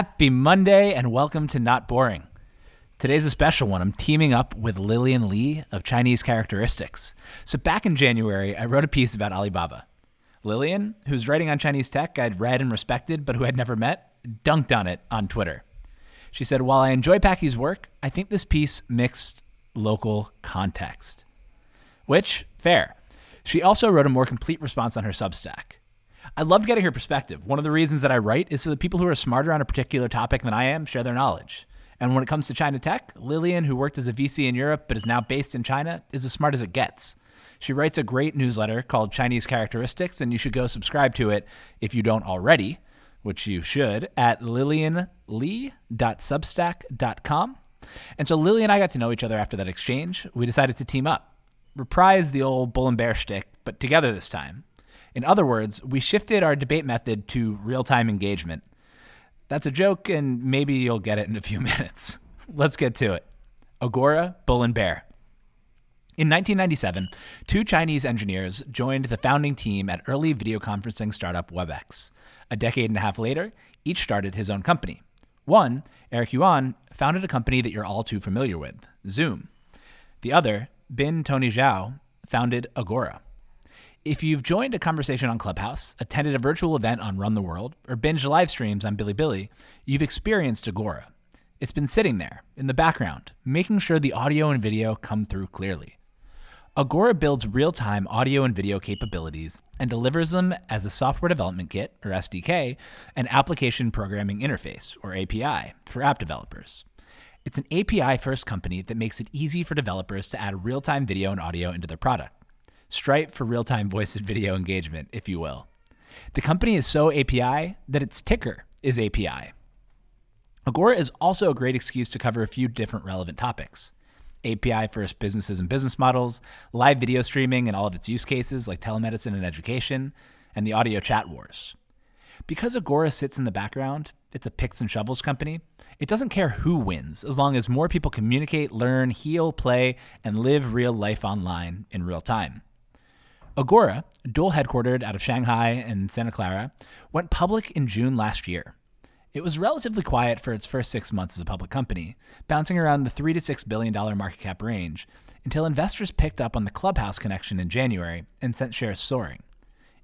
Happy Monday and welcome to Not Boring. Today's a special one. I'm teaming up with Lillian Li of Chinese Characteristics. So, back in January, I wrote a piece about Alibaba. Lillian, who's writing on Chinese tech I'd read and respected but who I'd never met, dunked on it on Twitter. She said, While I enjoy Packy's work, I think this piece mixed local context. Which, fair. She also wrote a more complete response on her Substack. I love getting her perspective. One of the reasons that I write is so that people who are smarter on a particular topic than I am share their knowledge. And when it comes to China tech, Lillian, who worked as a VC in Europe but is now based in China, is as smart as it gets. She writes a great newsletter called Chinese Characteristics, and you should go subscribe to it if you don't already, which you should, at lillianli.substack.com. And so Lily and I got to know each other after that exchange. We decided to team up, reprise the old bull and bear shtick, but together this time. In other words, we shifted our debate method to real time engagement. That's a joke, and maybe you'll get it in a few minutes. Let's get to it. Agora, Bull and Bear. In 1997, two Chinese engineers joined the founding team at early video conferencing startup WebEx. A decade and a half later, each started his own company. One, Eric Yuan, founded a company that you're all too familiar with, Zoom. The other, Bin Tony Zhao, founded Agora. If you've joined a conversation on Clubhouse, attended a virtual event on Run the World, or binged live streams on Bilibili, you've experienced Agora. It's been sitting there, in the background, making sure the audio and video come through clearly. Agora builds real time audio and video capabilities and delivers them as a software development kit, or SDK, an application programming interface, or API, for app developers. It's an API first company that makes it easy for developers to add real time video and audio into their product. Stripe for real time voice and video engagement, if you will. The company is so API that its ticker is API. Agora is also a great excuse to cover a few different relevant topics. API first businesses and business models, live video streaming and all of its use cases like telemedicine and education, and the audio chat wars. Because Agora sits in the background, it's a picks and shovels company, it doesn't care who wins as long as more people communicate, learn, heal, play, and live real life online in real time. Agora, dual headquartered out of Shanghai and Santa Clara, went public in June last year. It was relatively quiet for its first six months as a public company, bouncing around the three to six billion dollar market cap range, until investors picked up on the Clubhouse connection in January and sent shares soaring.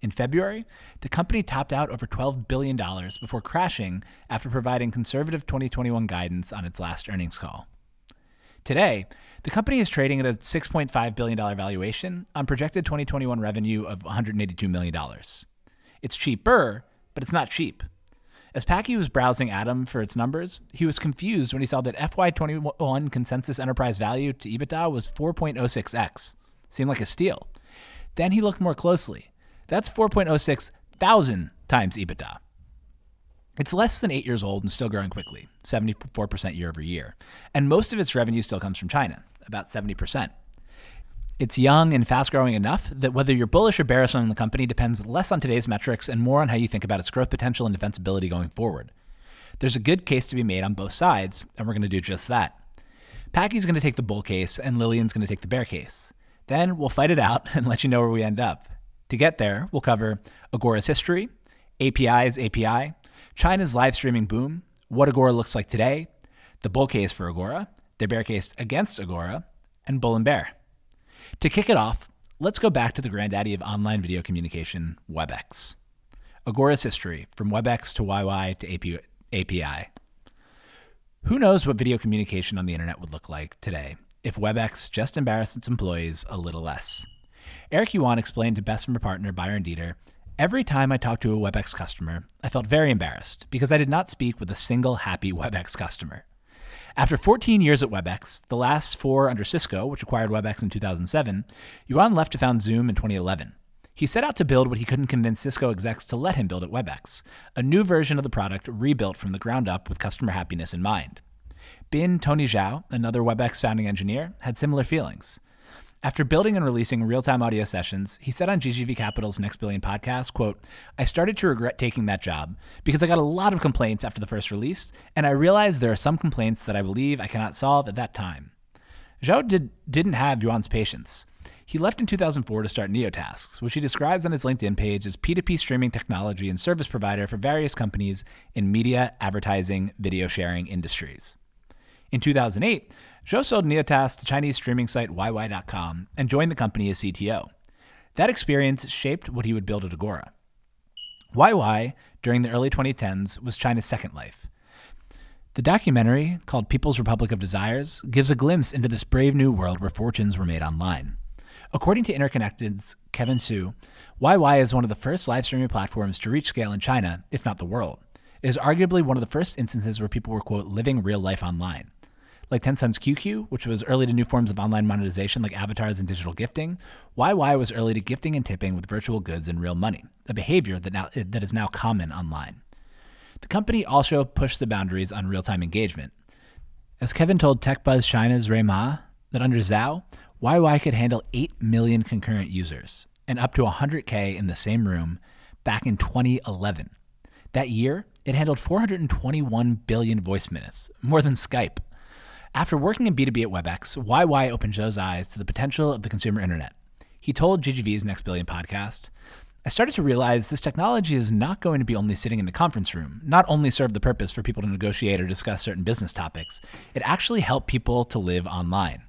In February, the company topped out over $12 billion before crashing after providing conservative 2021 guidance on its last earnings call. Today, the company is trading at a $6.5 billion valuation on projected 2021 revenue of $182 million. It's cheaper, but it's not cheap. As Packy was browsing Atom for its numbers, he was confused when he saw that FY21 consensus enterprise value to EBITDA was 4.06x. Seemed like a steal. Then he looked more closely. That's 4.06 thousand times EBITDA. It's less than eight years old and still growing quickly, 74% year over year. And most of its revenue still comes from China, about 70%. It's young and fast growing enough that whether you're bullish or bearish on the company depends less on today's metrics and more on how you think about its growth potential and defensibility going forward. There's a good case to be made on both sides, and we're going to do just that. Packy's going to take the bull case, and Lillian's going to take the bear case. Then we'll fight it out and let you know where we end up. To get there, we'll cover Agora's history, API's API, China's live streaming boom, what Agora looks like today, the bull case for Agora, the bear case against Agora, and bull and bear. To kick it off, let's go back to the granddaddy of online video communication, WebEx. Agora's history, from WebEx to YY to API. Who knows what video communication on the internet would look like today if WebEx just embarrassed its employees a little less? Eric Yuan explained to Bessemer partner Byron Deeter Every time I talked to a WebEx customer, I felt very embarrassed because I did not speak with a single happy WebEx customer. After 14 years at WebEx, the last four under Cisco, which acquired WebEx in 2007, Yuan left to found Zoom in 2011. He set out to build what he couldn't convince Cisco execs to let him build at WebEx, a new version of the product rebuilt from the ground up with customer happiness in mind. Bin Tony Zhao, another WebEx founding engineer, had similar feelings. After building and releasing real-time audio sessions, he said on GGV Capital's Next Billion podcast, quote, I started to regret taking that job because I got a lot of complaints after the first release, and I realized there are some complaints that I believe I cannot solve at that time. Zhao did, didn't have Yuan's patience. He left in 2004 to start Neotasks, which he describes on his LinkedIn page as P2P streaming technology and service provider for various companies in media, advertising, video sharing industries. In 2008, Zhao sold Neotasks to Chinese streaming site YY.com and joined the company as CTO. That experience shaped what he would build at Agora. YY, during the early 2010s, was China's second life. The documentary, called People's Republic of Desires, gives a glimpse into this brave new world where fortunes were made online. According to Interconnected's Kevin Xu, YY is one of the first live streaming platforms to reach scale in China, if not the world. It is arguably one of the first instances where people were, quote, living real life online. Like Tencent's QQ, which was early to new forms of online monetization like avatars and digital gifting, YY was early to gifting and tipping with virtual goods and real money, a behavior that, now, that is now common online. The company also pushed the boundaries on real time engagement. As Kevin told TechBuzz China's Rui Ma, that under Zhao, YY could handle 8 million concurrent users and up to 100K in the same room back in 2011. That year, it handled 421 billion voice minutes, more than Skype. After working in B2B at WebEx, YY opened Joe's eyes to the potential of the consumer internet. He told GGV's Next Billion podcast, I started to realize this technology is not going to be only sitting in the conference room, not only serve the purpose for people to negotiate or discuss certain business topics, it actually helped people to live online.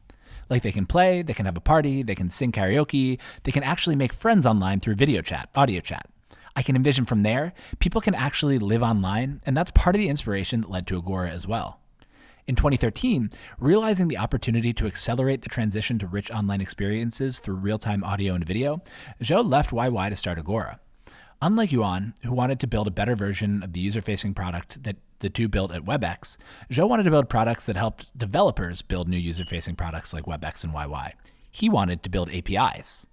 Like they can play, they can have a party, they can sing karaoke, they can actually make friends online through video chat, audio chat. I can envision from there, people can actually live online, and that's part of the inspiration that led to Agora as well. In 2013, realizing the opportunity to accelerate the transition to rich online experiences through real time audio and video, Zhao left YY to start Agora. Unlike Yuan, who wanted to build a better version of the user facing product that the two built at WebEx, Zhao wanted to build products that helped developers build new user facing products like WebEx and YY. He wanted to build APIs.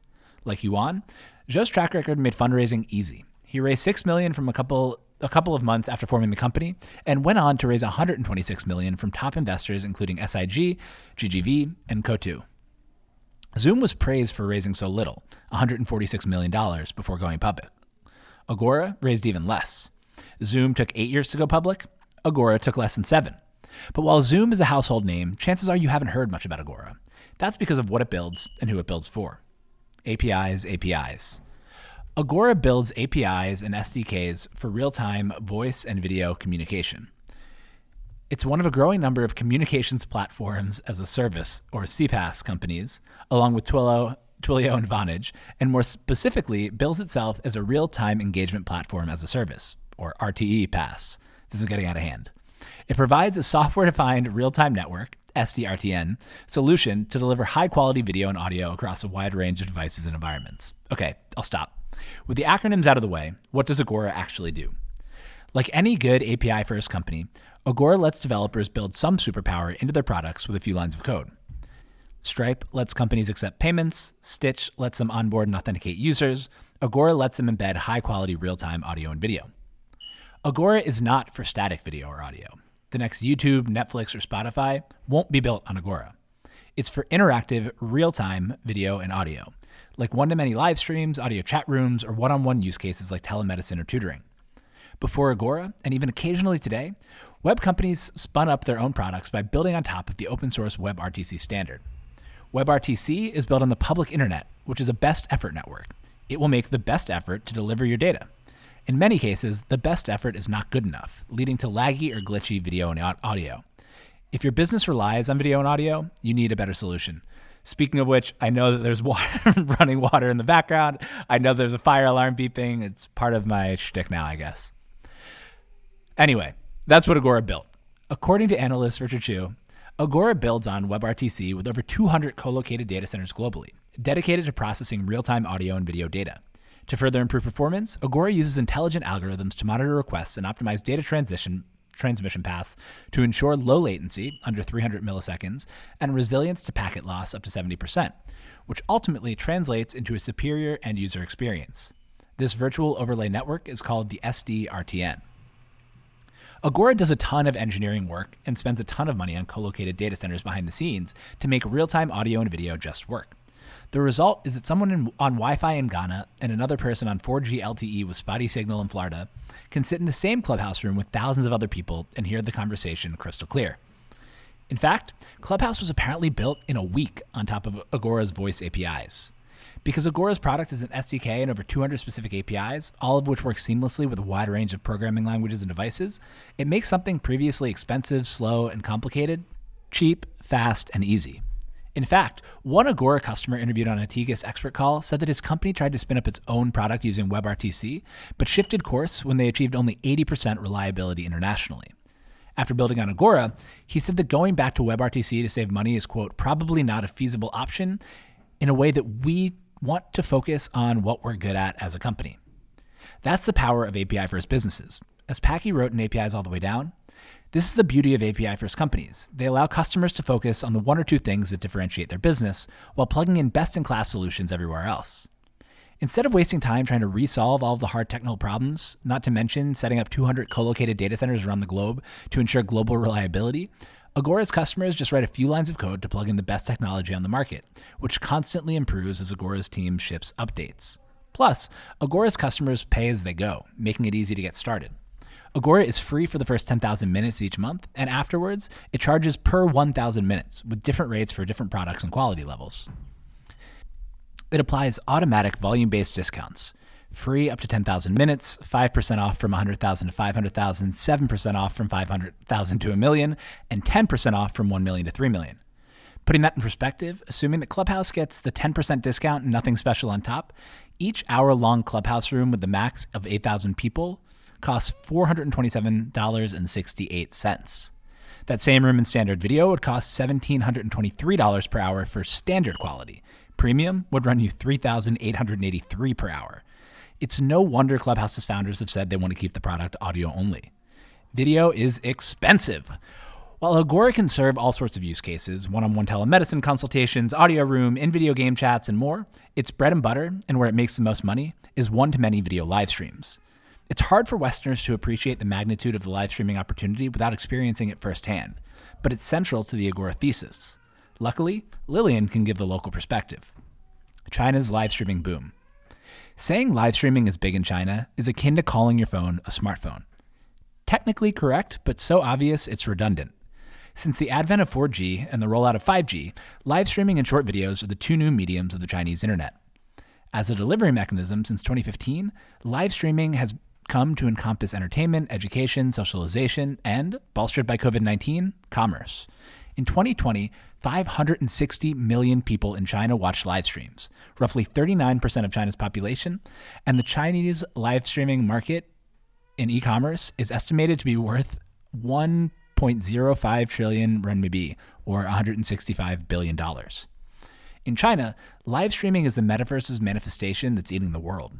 Like Yuan, Zhao's track record made fundraising easy. He raised 6 million from a couple a couple of months after forming the company and went on to raise 126 million from top investors including SIG, GGV, and Coatue. Zoom was praised for raising so little, $146 million before going public. Agora raised even less. Zoom took eight years to go public. Agora took less than seven. But while Zoom is a household name, chances are you haven't heard much about Agora. That's because of what it builds and who it builds for. APIs, APIs. Agora builds APIs and SDKs for real time voice and video communication. It's one of a growing number of communications platforms as a service, or CPaaS companies, along with Twilio, Twilio and Vonage, and more specifically, bills itself as a real time engagement platform as a service, or RTE PaaS. This is getting out of hand. It provides a software defined real time network, SDRTN, solution to deliver high quality video and audio across a wide range of devices and environments. Okay, I'll stop. With the acronyms out of the way, what does Agora actually do? Like any good API first company, Agora lets developers build some superpower into their products with a few lines of code. Stripe lets companies accept payments, Stytch lets them onboard and authenticate users, Agora lets them embed high quality real time audio and video. Agora is not for static video or audio. The next YouTube, Netflix, or Spotify won't be built on Agora. It's for interactive, real time video and audio, like one to many live streams, audio chat rooms, or one on one use cases like telemedicine or tutoring. Before Agora, and even occasionally today, web companies spun up their own products by building on top of the open source WebRTC standard. WebRTC is built on the public internet, which is a best effort network. It will make the best effort to deliver your data. In many cases, the best effort is not good enough, leading to laggy or glitchy video and audio. If your business relies on video and audio, you need a better solution. Speaking of which, I know that there's water, running water in the background. I know there's a fire alarm beeping. It's part of my shtick now, I guess. Anyway, that's what Agora built. According to analyst Richard Chu, Agora builds on WebRTC with over 200 co located data centers globally, dedicated to processing real time audio and video data. To further improve performance, Agora uses intelligent algorithms to monitor requests and optimize data transition transmission paths to ensure low latency, under 300 milliseconds, and resilience to packet loss up to 70%, which ultimately translates into a superior end user experience. This virtual overlay network is called the SDRTN. Agora does a ton of engineering work and spends a ton of money on co located data centers behind the scenes to make real time audio and video just work. The result is that someone in, on Wi Fi in Ghana and another person on 4G LTE with spotty signal in Florida can sit in the same clubhouse room with thousands of other people and hear the conversation crystal clear. In fact, Clubhouse was apparently built in a week on top of Agora's voice APIs. Because Agora's product is an SDK and over 200 specific APIs, all of which work seamlessly with a wide range of programming languages and devices, it makes something previously expensive, slow, and complicated cheap, fast, and easy. In fact, one Agora customer interviewed on a Tegus expert call said that his company tried to spin up its own product using WebRTC, but shifted course when they achieved only 80% reliability internationally. After building on Agora, he said that going back to WebRTC to save money is, quote, probably not a feasible option in a way that we want to focus on what we're good at as a company. That's the power of API first businesses. As Packy wrote in APIs All the Way Down, this is the beauty of API first companies. They allow customers to focus on the one or two things that differentiate their business while plugging in best in class solutions everywhere else. Instead of wasting time trying to resolve all of the hard technical problems, not to mention setting up 200 co located data centers around the globe to ensure global reliability, Agora's customers just write a few lines of code to plug in the best technology on the market, which constantly improves as Agora's team ships updates. Plus, Agora's customers pay as they go, making it easy to get started. Agora is free for the first 10,000 minutes each month, and afterwards, it charges per 1,000 minutes with different rates for different products and quality levels. It applies automatic volume based discounts. Free up to 10,000 minutes, 5% off from 100,000 to 500,000, 7% off from 500,000 to a million, and 10% off from 1 million to 3 million. Putting that in perspective, assuming that Clubhouse gets the 10% discount and nothing special on top, each hour long Clubhouse room with the max of 8,000 people costs $427.68. That same room in standard video would cost $1,723 per hour for standard quality. Premium would run you $3,883 per hour. It's no wonder Clubhouse's founders have said they want to keep the product audio only. Video is expensive. While Agora can serve all sorts of use cases one on one telemedicine consultations, audio room, in video game chats, and more its bread and butter, and where it makes the most money, is one to many video live streams. It's hard for Westerners to appreciate the magnitude of the live streaming opportunity without experiencing it firsthand, but it's central to the Agora thesis. Luckily, Lillian can give the local perspective. China's live streaming boom. Saying live streaming is big in China is akin to calling your phone a smartphone. Technically correct, but so obvious it's redundant. Since the advent of 4G and the rollout of 5G, live streaming and short videos are the two new mediums of the Chinese internet. As a delivery mechanism since 2015, live streaming has come to encompass entertainment, education, socialization, and, bolstered by COVID 19, commerce. In 2020, 560 million people in China watched live streams, roughly 39% of China's population, and the Chinese live streaming market in e commerce is estimated to be worth 1.05 trillion renminbi, or $165 billion. In China, live streaming is the metaverse's manifestation that's eating the world.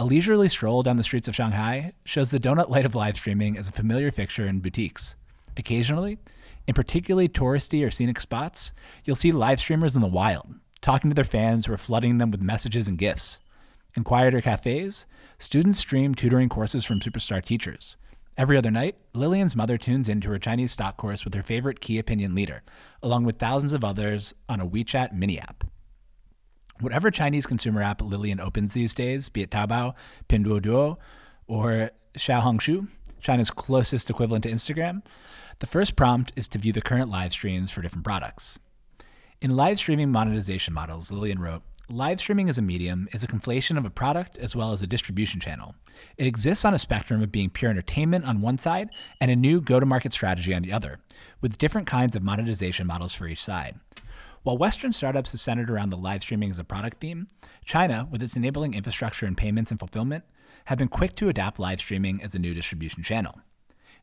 A leisurely stroll down the streets of Shanghai shows the donut light of live streaming as a familiar fixture in boutiques. Occasionally, in particularly touristy or scenic spots, you'll see live streamers in the wild, talking to their fans who are flooding them with messages and gifts. In quieter cafes, students stream tutoring courses from superstar teachers. Every other night, Lillian's mother tunes into her Chinese stock course with her favorite key opinion leader, along with thousands of others on a WeChat mini app. Whatever Chinese consumer app Lillian opens these days, be it Taobao, Pinduoduo, or Xiaohongshu, China's closest equivalent to Instagram, the first prompt is to view the current live streams for different products. In live streaming monetization models, Lillian wrote, Live streaming as a medium is a conflation of a product as well as a distribution channel. It exists on a spectrum of being pure entertainment on one side and a new go to market strategy on the other, with different kinds of monetization models for each side. While Western startups have centered around the live streaming as a product theme, China, with its enabling infrastructure in payments and fulfillment, have been quick to adapt live streaming as a new distribution channel.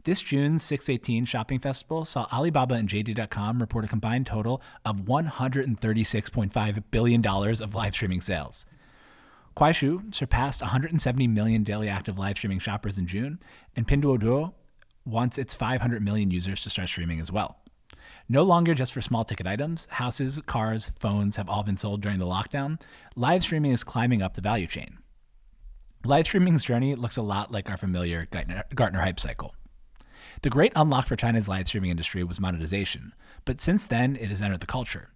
This June's 618 shopping festival saw Alibaba and JD.com report a combined total of $136.5 billion of live streaming sales. Kuaishou surpassed 170 million daily active live streaming shoppers in June, and Pinduoduo wants its 500 million users to start streaming as well. No longer just for small ticket items, houses, cars, phones have all been sold during the lockdown. Live streaming is climbing up the value chain. Live streaming's journey looks a lot like our familiar Gartner, Gartner hype cycle. The great unlock for China's live streaming industry was monetization, but since then it has entered the culture.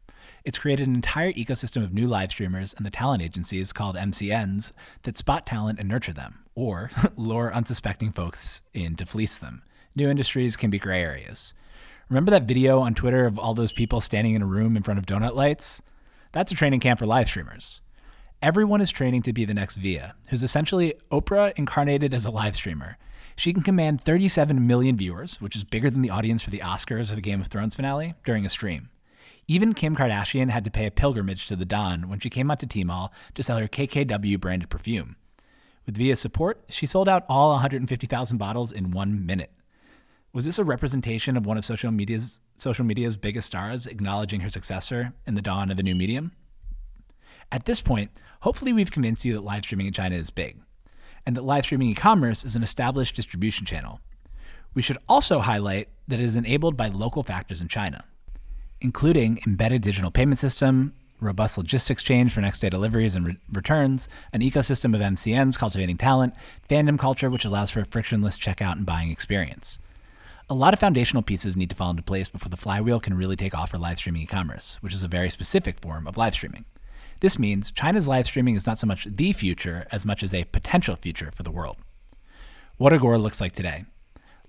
It's created an entire ecosystem of new live streamers and the talent agencies called MCNs that spot talent and nurture them, or lure unsuspecting folks in to fleece them. New industries can be gray areas. Remember that video on Twitter of all those people standing in a room in front of donut lights? That's a training camp for live streamers. everyone is training to be the next Viya, who's essentially Oprah incarnated as a live streamer. She can command 37 million viewers, which is bigger than the audience for the Oscars or the Game of Thrones finale, during a stream. Even Kim Kardashian had to pay a pilgrimage to the Don when she came out to Tmall to sell her KKW branded perfume. With Viya's support, she sold out all 150,000 bottles in one minute. Was this a representation of one of social media's social media's biggest stars acknowledging her successor in the dawn of a new medium? At this point, hopefully we've convinced you that live streaming in China is big, and that live streaming e-commerce is an established distribution channel. We should also highlight that it is enabled by local factors in China, including embedded digital payment system, robust logistics chain for next day deliveries and re- returns, an ecosystem of MCNs cultivating talent, fandom culture which allows for a frictionless checkout and buying experience a lot of foundational pieces need to fall into place before the flywheel can really take off for live streaming e commerce, which is a very specific form of live streaming. This means China's live streaming is not so much the future as much as a potential future for the world. What Agora looks like today.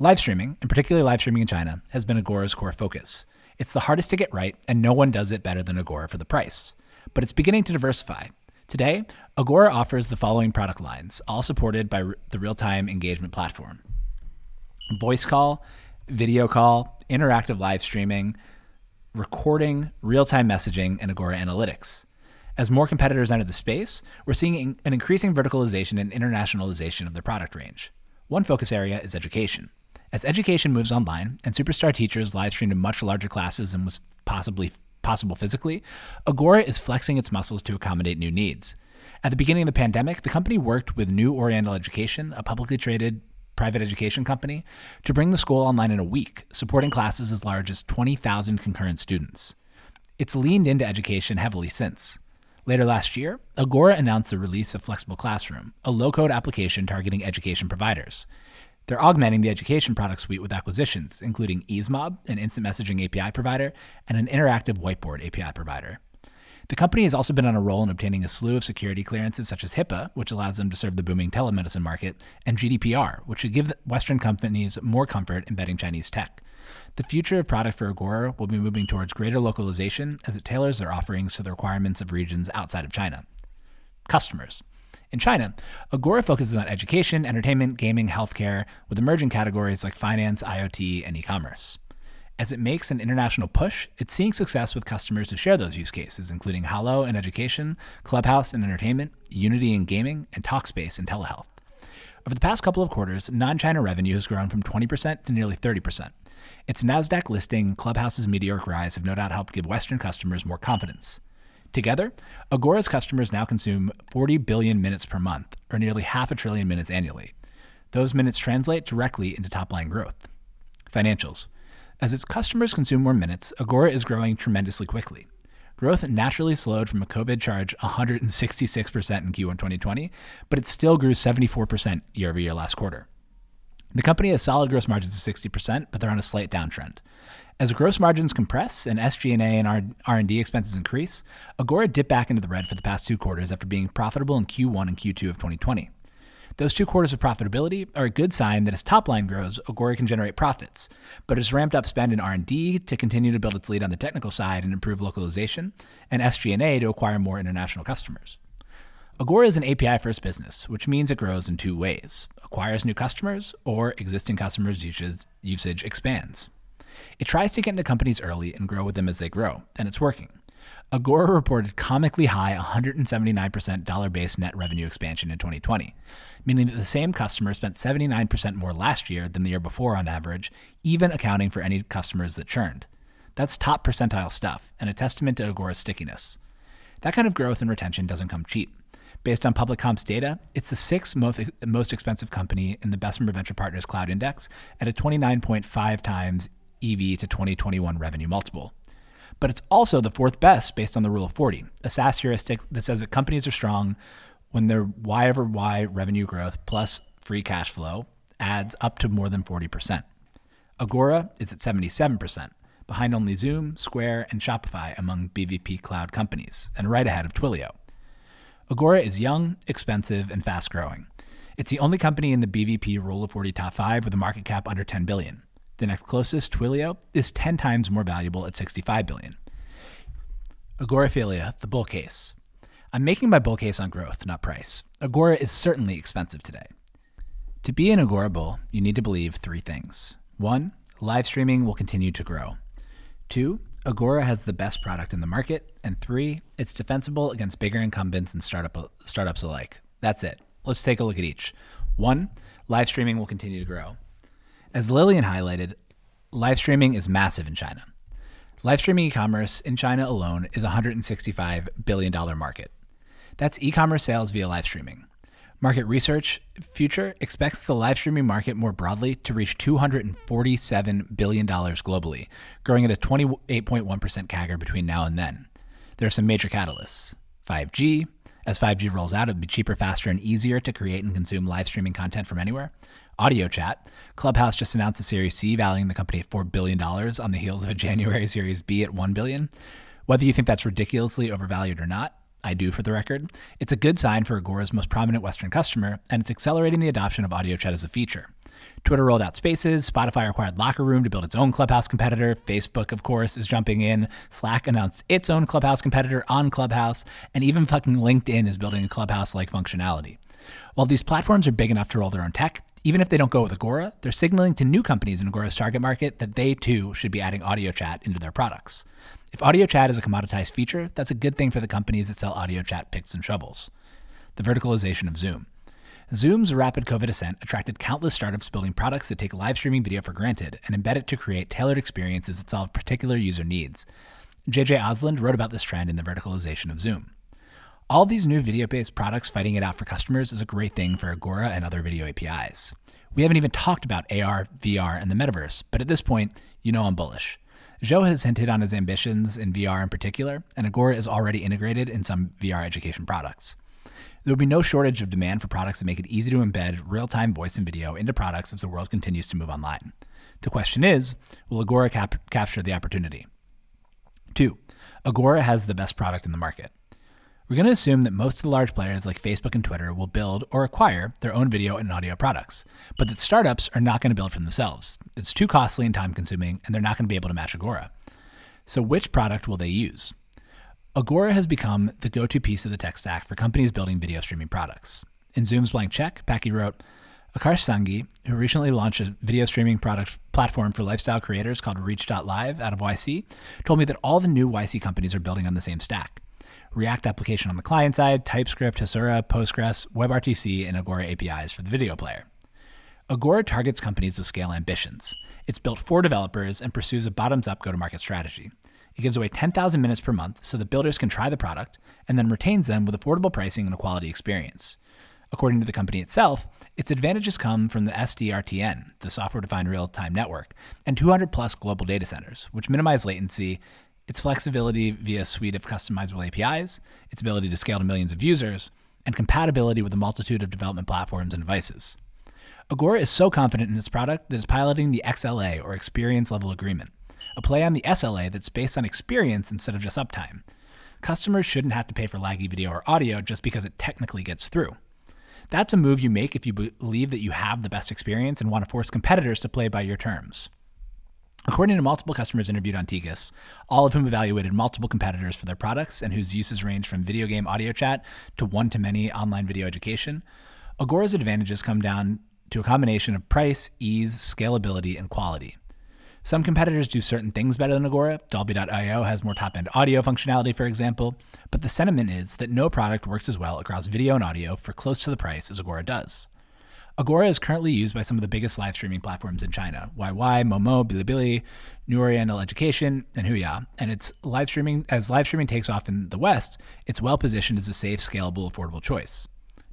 Live streaming, and particularly live streaming in China, has been Agora's core focus. It's the hardest to get right, and no one does it better than Agora for the price. But it's beginning to diversify. Today, Agora offers the following product lines, all supported by the real time engagement platform voice call, video call, interactive live streaming, recording, real time messaging, and Agora Analytics. As more competitors enter the space, we're seeing an increasing verticalization and internationalization of the product range. One focus area is education. As education moves online and superstar teachers live stream to much larger classes than was possibly possible physically, Agora is flexing its muscles to accommodate new needs. At the beginning of the pandemic, the company worked with New Oriental Education, a publicly traded private education company, to bring the school online in a week, supporting classes as large as 20,000 concurrent students. It's leaned into education heavily since. Later last year, Agora announced the release of Flexible Classroom, a low code application targeting education providers. They're augmenting the education product suite with acquisitions, including EaseMob, an instant messaging API provider, and an interactive whiteboard API provider. The company has also been on a roll in obtaining a slew of security clearances such as HIPAA, which allows them to serve the booming telemedicine market, and GDPR, which should give Western companies more comfort embedding Chinese tech. The future of product for Agora will be moving towards greater localization as it tailors their offerings to the requirements of regions outside of China. Customers. In China, Agora focuses on education, entertainment, gaming, healthcare, with emerging categories like finance, IoT, and e commerce. As it makes an international push, it's seeing success with customers who share those use cases, including Hallo in education, Clubhouse in entertainment, Unity in gaming, and Talkspace in telehealth. Over the past couple of quarters, non China revenue has grown from 20% to nearly 30%. Its NASDAQ listing, Clubhouse's meteoric rise have no doubt helped give Western customers more confidence. Together, Agora's customers now consume 40 billion minutes per month, or nearly half a trillion minutes annually. Those minutes translate directly into top line growth. Financials. As its customers consume more minutes, Agora is growing tremendously quickly. Growth naturally slowed from a COVID charge 166% in Q1 2020, but it still grew 74% year over year last quarter. The company has solid gross margins of 60%, but they're on a slight downtrend. As gross margins compress and SG&A and R&D expenses increase, Agora dipped back into the red for the past two quarters after being profitable in Q1 and Q2 of 2020. Those two quarters of profitability are a good sign that as top line grows, Agora can generate profits, but it's ramped up spend in R&D to continue to build its lead on the technical side and improve localization, and SG&A to acquire more international customers. Agora is an API first business, which means it grows in two ways acquires new customers or existing customers' usage expands. It tries to get into companies early and grow with them as they grow, and it's working. Agora reported comically high 179% dollar based net revenue expansion in 2020, meaning that the same customer spent 79% more last year than the year before on average, even accounting for any customers that churned. That's top percentile stuff and a testament to Agora's stickiness. That kind of growth and retention doesn't come cheap. Based on public comps data, it's the sixth most, most expensive company in the Bessemer Venture Partners Cloud Index at a 29.5 times EV to 2021 revenue multiple but it's also the fourth best based on the rule of 40, a SaaS heuristic that says that companies are strong when their Y over Y revenue growth plus free cash flow adds up to more than 40%. Agora is at 77%, behind only Zoom, Square, and Shopify among BVP cloud companies, and right ahead of Twilio. Agora is young, expensive, and fast growing. It's the only company in the BVP Rule of 40 top 5 with a market cap under 10 billion. The next closest, Twilio, is 10 times more valuable at 65 billion. Agoraphilia, the bull case. I'm making my bull case on growth, not price. Agora is certainly expensive today. To be an Agora bull, you need to believe three things. One, live streaming will continue to grow. Two, Agora has the best product in the market. And three, it's defensible against bigger incumbents and startup, startups alike. That's it. Let's take a look at each. One, live streaming will continue to grow. As Lillian highlighted, live streaming is massive in China. Live streaming e commerce in China alone is a $165 billion market. That's e commerce sales via live streaming. Market Research Future expects the live streaming market more broadly to reach $247 billion globally, growing at a 28.1% CAGR between now and then. There are some major catalysts 5G. As 5G rolls out, it'll be cheaper, faster, and easier to create and consume live streaming content from anywhere. Audio chat. Clubhouse just announced a Series C valuing the company at $4 billion on the heels of a January Series B at 1 billion. Whether you think that's ridiculously overvalued or not, I do for the record. It's a good sign for Agora's most prominent Western customer, and it's accelerating the adoption of audio chat as a feature. Twitter rolled out Spaces, Spotify acquired Locker Room to build its own Clubhouse competitor, Facebook, of course, is jumping in, Slack announced its own Clubhouse competitor on Clubhouse, and even fucking LinkedIn is building a Clubhouse like functionality. While these platforms are big enough to roll their own tech, even if they don't go with Agora, they're signaling to new companies in Agora's target market that they too should be adding audio chat into their products. If audio chat is a commoditized feature, that's a good thing for the companies that sell audio chat picks and shovels. The verticalization of Zoom. Zoom's rapid COVID ascent attracted countless startups building products that take live streaming video for granted and embed it to create tailored experiences that solve particular user needs. JJ Osland wrote about this trend in the verticalization of Zoom. All these new video based products fighting it out for customers is a great thing for Agora and other video APIs. We haven't even talked about AR, VR, and the metaverse, but at this point, you know I'm bullish. Joe has hinted on his ambitions in VR in particular, and Agora is already integrated in some VR education products. There will be no shortage of demand for products that make it easy to embed real time voice and video into products as the world continues to move online. The question is will Agora cap- capture the opportunity? Two, Agora has the best product in the market. We're going to assume that most of the large players like Facebook and Twitter will build or acquire their own video and audio products, but that startups are not going to build for themselves. It's too costly and time consuming, and they're not going to be able to match Agora. So, which product will they use? Agora has become the go to piece of the tech stack for companies building video streaming products. In Zoom's blank check, Packy wrote, Akash Sanghi, who recently launched a video streaming product platform for lifestyle creators called Reach.live out of YC, told me that all the new YC companies are building on the same stack. React application on the client side, TypeScript, Hasura, Postgres, WebRTC, and Agora APIs for the video player. Agora targets companies with scale ambitions. It's built for developers and pursues a bottoms up go to market strategy. It gives away 10,000 minutes per month so that builders can try the product and then retains them with affordable pricing and a quality experience. According to the company itself, its advantages come from the SDRTN, the software defined real time network, and 200 plus global data centers, which minimize latency its flexibility via a suite of customizable APIs, its ability to scale to millions of users, and compatibility with a multitude of development platforms and devices. Agora is so confident in its product that it's piloting the XLA or Experience Level Agreement, a play on the SLA that's based on experience instead of just uptime. Customers shouldn't have to pay for laggy video or audio just because it technically gets through. That's a move you make if you believe that you have the best experience and want to force competitors to play by your terms. According to multiple customers interviewed on Tegus, all of whom evaluated multiple competitors for their products and whose uses range from video game audio chat to one to many online video education, Agora's advantages come down to a combination of price, ease, scalability, and quality. Some competitors do certain things better than Agora. Dolby.io has more top end audio functionality, for example, but the sentiment is that no product works as well across video and audio for close to the price as Agora does. Agora is currently used by some of the biggest live streaming platforms in China YY, Momo, Bilibili, New Oriental Education, and Huya. And it's live streaming as live streaming takes off in the West, it's well positioned as a safe, scalable, affordable choice.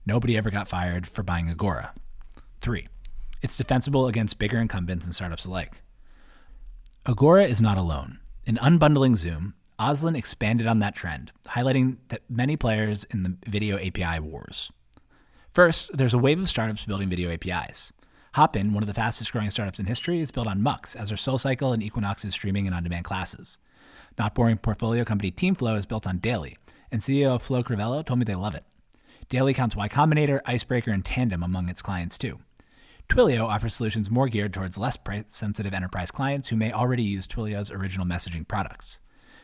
Nobody ever got fired for buying Agora. Three, it's defensible against bigger incumbents and startups alike. Agora is not alone. In unbundling Zoom, Osland expanded on that trend, highlighting that many players in the video API wars. First, there's a wave of startups building video APIs. Hopin, one of the fastest growing startups in history, is built on Mux as their SoulCycle and Equinox's streaming and on demand classes. Not boring portfolio company Teamflow is built on Daily, and CEO Flo Crivello told me they love it. Daily counts Y Combinator, Icebreaker, and Tandem among its clients too. Twilio offers solutions more geared towards less price sensitive enterprise clients who may already use Twilio's original messaging products.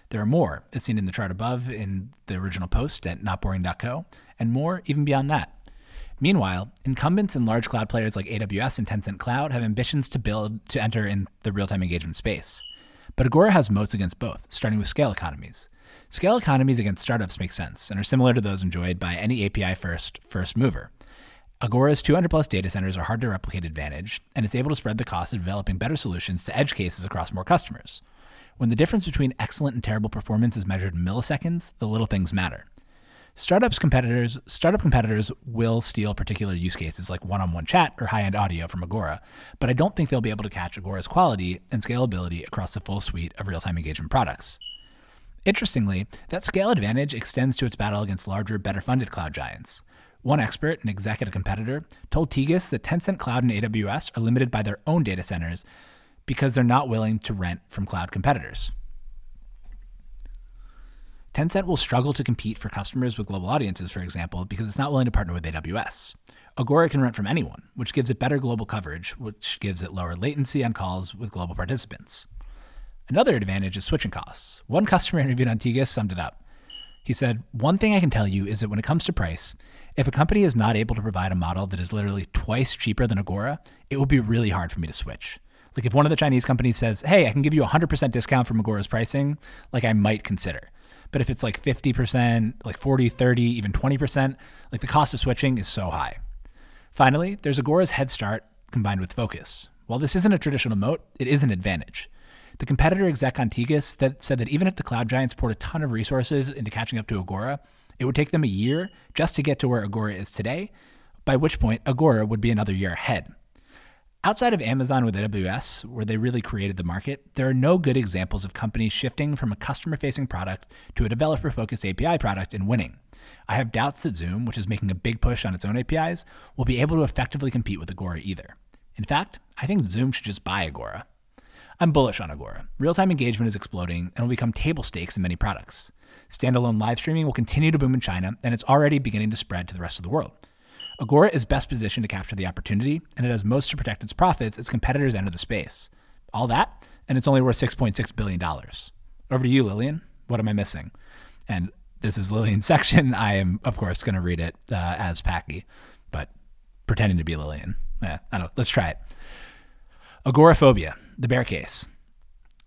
There are more, as seen in the chart above in the original post at notboring.co, and more even beyond that. Meanwhile, incumbents and large cloud players like AWS and Tencent Cloud have ambitions to build to enter in the real-time engagement space. But Agora has moats against both, starting with scale economies. Scale economies against startups make sense and are similar to those enjoyed by any API first first mover. Agora's 200 plus data centers are hard to replicate advantage, and it's able to spread the cost of developing better solutions to edge cases across more customers. When the difference between excellent and terrible performance is measured in milliseconds, the little things matter. Startups competitors, startup competitors will steal particular use cases like one-on-one chat or high-end audio from Agora, but I don't think they'll be able to catch Agora's quality and scalability across the full suite of real-time engagement products. Interestingly, that scale advantage extends to its battle against larger, better-funded cloud giants. One expert, an executive competitor, told Tegus that Tencent Cloud and AWS are limited by their own data centers because they're not willing to rent from cloud competitors. Tencent will struggle to compete for customers with global audiences, for example, because it's not willing to partner with AWS. Agora can rent from anyone, which gives it better global coverage, which gives it lower latency on calls with global participants. Another advantage is switching costs. One customer interviewed on Tegus summed it up. He said, One thing I can tell you is that when it comes to price, if a company is not able to provide a model that is literally twice cheaper than Agora, it will be really hard for me to switch. Like if one of the Chinese companies says, hey, I can give you a 100% discount from Agora's pricing, like I might consider. But if it's like 50%, like 40, 30, even 20%, like the cost of switching is so high. Finally, there's Agora's head start combined with focus. While this isn't a traditional moat, it is an advantage. The competitor exec on that said that even if the cloud giants poured a ton of resources into catching up to Agora, it would take them a year just to get to where Agora is today, by which point Agora would be another year ahead. Outside of Amazon with AWS, where they really created the market, there are no good examples of companies shifting from a customer facing product to a developer focused API product and winning. I have doubts that Zoom, which is making a big push on its own APIs, will be able to effectively compete with Agora either. In fact, I think Zoom should just buy Agora. I'm bullish on Agora. Real time engagement is exploding and will become table stakes in many products. Standalone live streaming will continue to boom in China, and it's already beginning to spread to the rest of the world. Agora is best positioned to capture the opportunity, and it has most to protect its profits as competitors enter the space. All that, and it's only worth $6.6 billion. Over to you, Lillian. What am I missing? And this is Lillian's section. I am, of course, going to read it uh, as Packy, but pretending to be Lillian. Yeah, I don't. Let's try it. Agoraphobia, the bear case.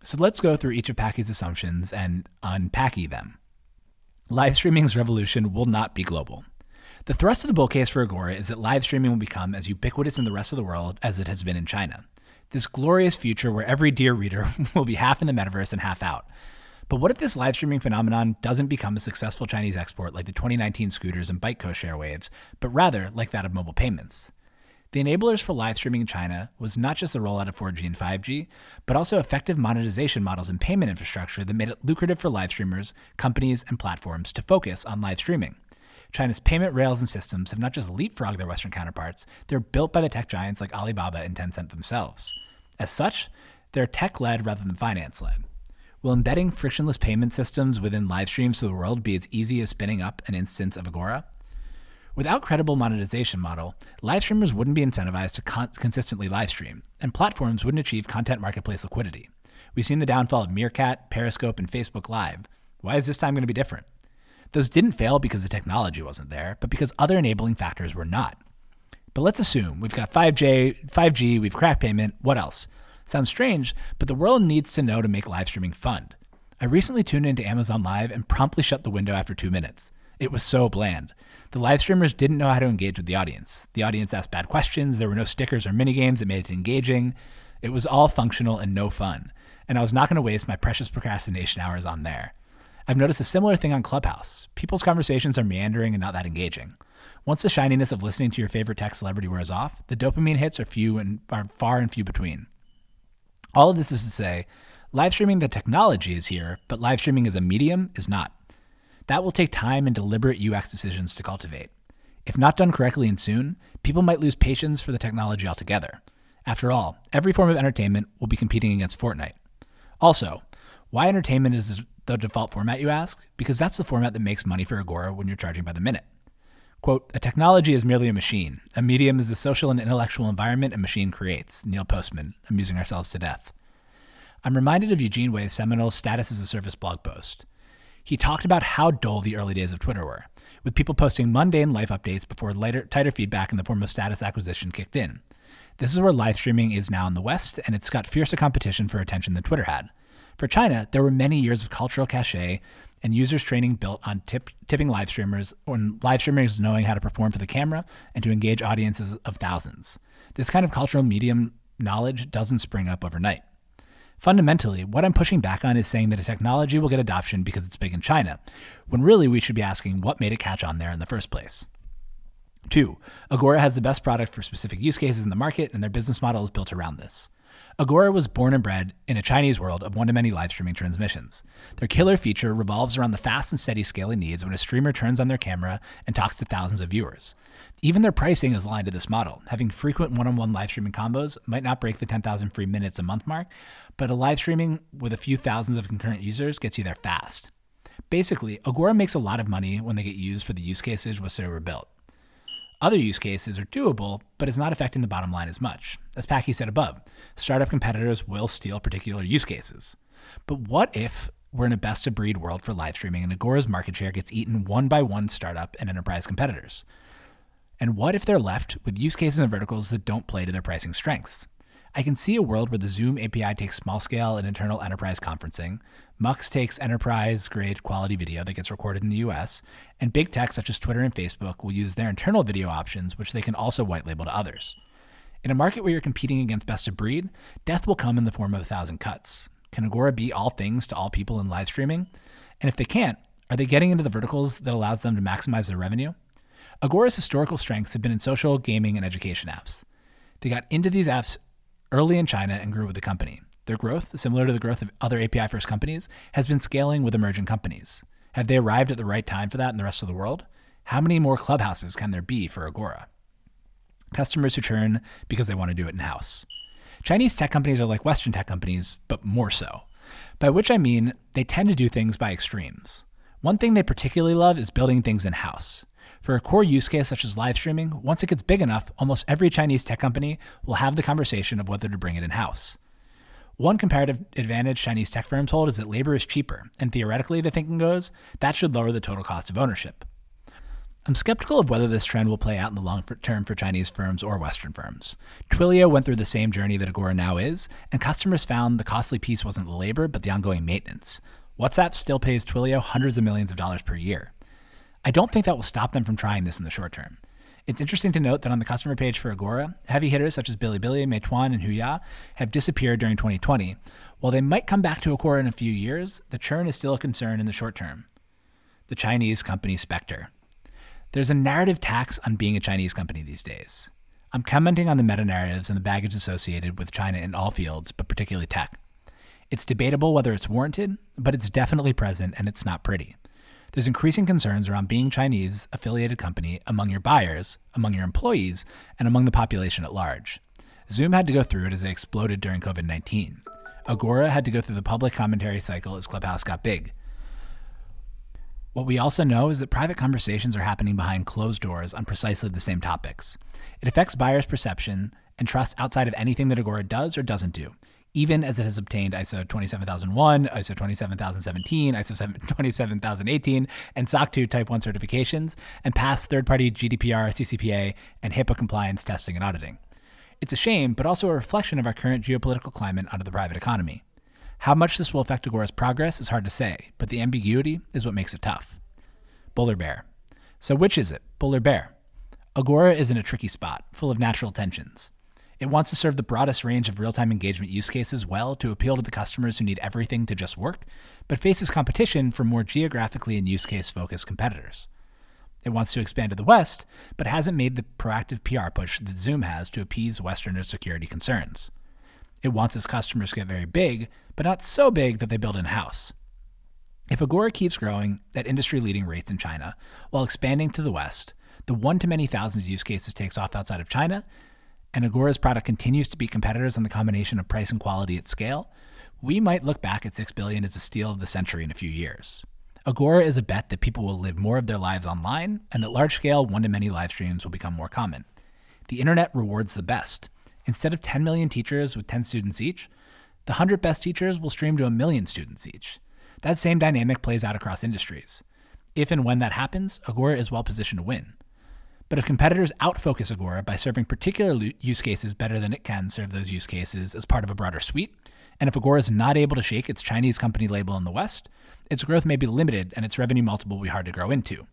So let's go through each of Packy's assumptions and unpacky them. Live streaming's revolution will not be global. The thrust of the bull case for Agora is that live streaming will become as ubiquitous in the rest of the world as it has been in China. This glorious future where every dear reader will be half in the metaverse and half out. But what if this live streaming phenomenon doesn't become a successful Chinese export like the 2019 scooters and ByteCo share waves, but rather like that of mobile payments? The enablers for live streaming in China was not just the rollout of 4G and 5G, but also effective monetization models and payment infrastructure that made it lucrative for live streamers, companies, and platforms to focus on live streaming. China's payment rails and systems have not just leapfrogged their Western counterparts, they're built by the tech giants like Alibaba and Tencent themselves. As such, they're tech led rather than finance led. Will embedding frictionless payment systems within live streams to the world be as easy as spinning up an instance of Agora? Without credible monetization model, live streamers wouldn't be incentivized to con- consistently live stream, and platforms wouldn't achieve content marketplace liquidity. We've seen the downfall of Meerkat, Periscope, and Facebook Live. Why is this time going to be different? Those didn't fail because the technology wasn't there, but because other enabling factors were not. But let's assume we've got 5G, 5G, we've cracked payment, what else? Sounds strange, but the world needs to know to make live streaming fun. I recently tuned into Amazon Live and promptly shut the window after two minutes. It was so bland. The live streamers didn't know how to engage with the audience. The audience asked bad questions, there were no stickers or mini games that made it engaging. It was all functional and no fun. And I was not going to waste my precious procrastination hours on there. I've noticed a similar thing on Clubhouse. People's conversations are meandering and not that engaging. Once the shininess of listening to your favorite tech celebrity wears off, the dopamine hits are few and are far and few between. All of this is to say, live streaming the technology is here, but live streaming as a medium is not. That will take time and deliberate UX decisions to cultivate. If not done correctly and soon, people might lose patience for the technology altogether. After all, every form of entertainment will be competing against Fortnite. Also, why entertainment is the default format, you ask? Because that's the format that makes money for Agora when you're charging by the minute. Quote, a technology is merely a machine. A medium is the social and intellectual environment a machine creates. Neil Postman, amusing ourselves to death. I'm reminded of Eugene Wei's seminal Status as a Service blog post. He talked about how dull the early days of Twitter were, with people posting mundane life updates before lighter, tighter feedback in the form of status acquisition kicked in. This is where live streaming is now in the West, and it's got fiercer competition for attention than Twitter had. For China, there were many years of cultural cachet and users training built on tip, tipping live streamers, or live streamers knowing how to perform for the camera and to engage audiences of thousands. This kind of cultural medium knowledge doesn't spring up overnight. Fundamentally, what I'm pushing back on is saying that a technology will get adoption because it's big in China, when really we should be asking what made it catch on there in the first place. Two, Agora has the best product for specific use cases in the market, and their business model is built around this. Agora was born and bred in a Chinese world of one to many live streaming transmissions. Their killer feature revolves around the fast and steady scaling needs when a streamer turns on their camera and talks to thousands of viewers. Even their pricing is aligned to this model. Having frequent one on one live streaming combos might not break the 10,000 free minutes a month mark, but a live streaming with a few thousands of concurrent users gets you there fast. Basically, Agora makes a lot of money when they get used for the use cases which they were built. Other use cases are doable, but it's not affecting the bottom line as much. As Packy said above, startup competitors will steal particular use cases. But what if we're in a best of breed world for live streaming and Agora's market share gets eaten one by one startup and enterprise competitors? And what if they're left with use cases and verticals that don't play to their pricing strengths? I can see a world where the Zoom API takes small scale and internal enterprise conferencing, Mux takes enterprise grade quality video that gets recorded in the US, and big tech such as Twitter and Facebook will use their internal video options, which they can also white label to others. In a market where you're competing against best of breed, death will come in the form of a thousand cuts. Can Agora be all things to all people in live streaming? And if they can't, are they getting into the verticals that allows them to maximize their revenue? Agora's historical strengths have been in social, gaming, and education apps. They got into these apps early in China and grew with the company. Their growth, similar to the growth of other API first companies, has been scaling with emerging companies. Have they arrived at the right time for that in the rest of the world? How many more clubhouses can there be for Agora? Customers who churn because they want to do it in house. Chinese tech companies are like Western tech companies, but more so. By which I mean they tend to do things by extremes. One thing they particularly love is building things in house. For a core use case such as live streaming, once it gets big enough, almost every Chinese tech company will have the conversation of whether to bring it in house. One comparative advantage Chinese tech firms hold is that labor is cheaper, and theoretically, the thinking goes, that should lower the total cost of ownership. I'm skeptical of whether this trend will play out in the long term for Chinese firms or Western firms. Twilio went through the same journey that Agora now is, and customers found the costly piece wasn't the labor, but the ongoing maintenance. WhatsApp still pays Twilio hundreds of millions of dollars per year. I don't think that will stop them from trying this in the short term. It's interesting to note that on the customer page for Agora, heavy hitters such as Bilibili, Meituan, and Huya have disappeared during 2020. While they might come back to Agora in a few years, the churn is still a concern in the short term. The Chinese company Spectre. There's a narrative tax on being a Chinese company these days. I'm commenting on the meta narratives and the baggage associated with China in all fields, but particularly tech. It's debatable whether it's warranted, but it's definitely present and it's not pretty. There's increasing concerns around being Chinese affiliated company among your buyers, among your employees, and among the population at large. Zoom had to go through it as they exploded during COVID 19. Agora had to go through the public commentary cycle as Clubhouse got big. What we also know is that private conversations are happening behind closed doors on precisely the same topics. It affects buyers' perception and trust outside of anything that Agora does or doesn't do even as it has obtained ISO 27001, ISO 27017, ISO 27018, and SOC 2 Type 1 certifications, and passed third party GDPR, CCPA, and HIPAA compliance testing and auditing. It's a shame, but also a reflection of our current geopolitical climate under the private economy. How much this will affect Agora's progress is hard to say, but the ambiguity is what makes it tough. Bull or bear? So, which is it, bull or bear? Agora is in a tricky spot, full of natural tensions. It wants to serve the broadest range of real time engagement use cases well to appeal to the customers who need everything to just work, but faces competition from more geographically and use case focused competitors. It wants to expand to the West, but hasn't made the proactive PR push that Zoom has to appease Westerners' security concerns. It wants its customers to get very big, but not so big that they build in house. If Agora keeps growing at industry leading rates in China while expanding to the West, the one to many thousands use cases takes off outside of China, and Agora's product continues to beat competitors on the combination of price and quality at scale, we might look back at 6 billion as a steal of the century in a few years. Agora is a bet that people will live more of their lives online and that large scale one to many live streams will become more common. The internet rewards the best. Instead of 10 million teachers with 10 students each, the 100 best teachers will stream to a million students each. That same dynamic plays out across industries. If and when that happens, Agora is well positioned to win. But if competitors outfocus Agora by serving particular use cases better than it can serve those use cases as part of a broader suite, and if Agora is not able to shake its Chinese company label in the West, its growth may be limited and its revenue multiple will be hard to grow into.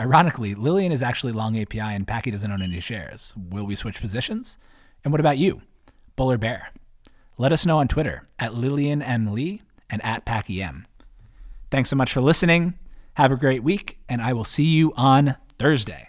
Ironically, Lillian is actually long API and Packy doesn't own any shares. Will we switch positions? And what about you? Bull or bear? Let us know on Twitter at Lillian M. Li and at Packy M. Thanks so much for listening. Have a great week, and I will see you on Thursday.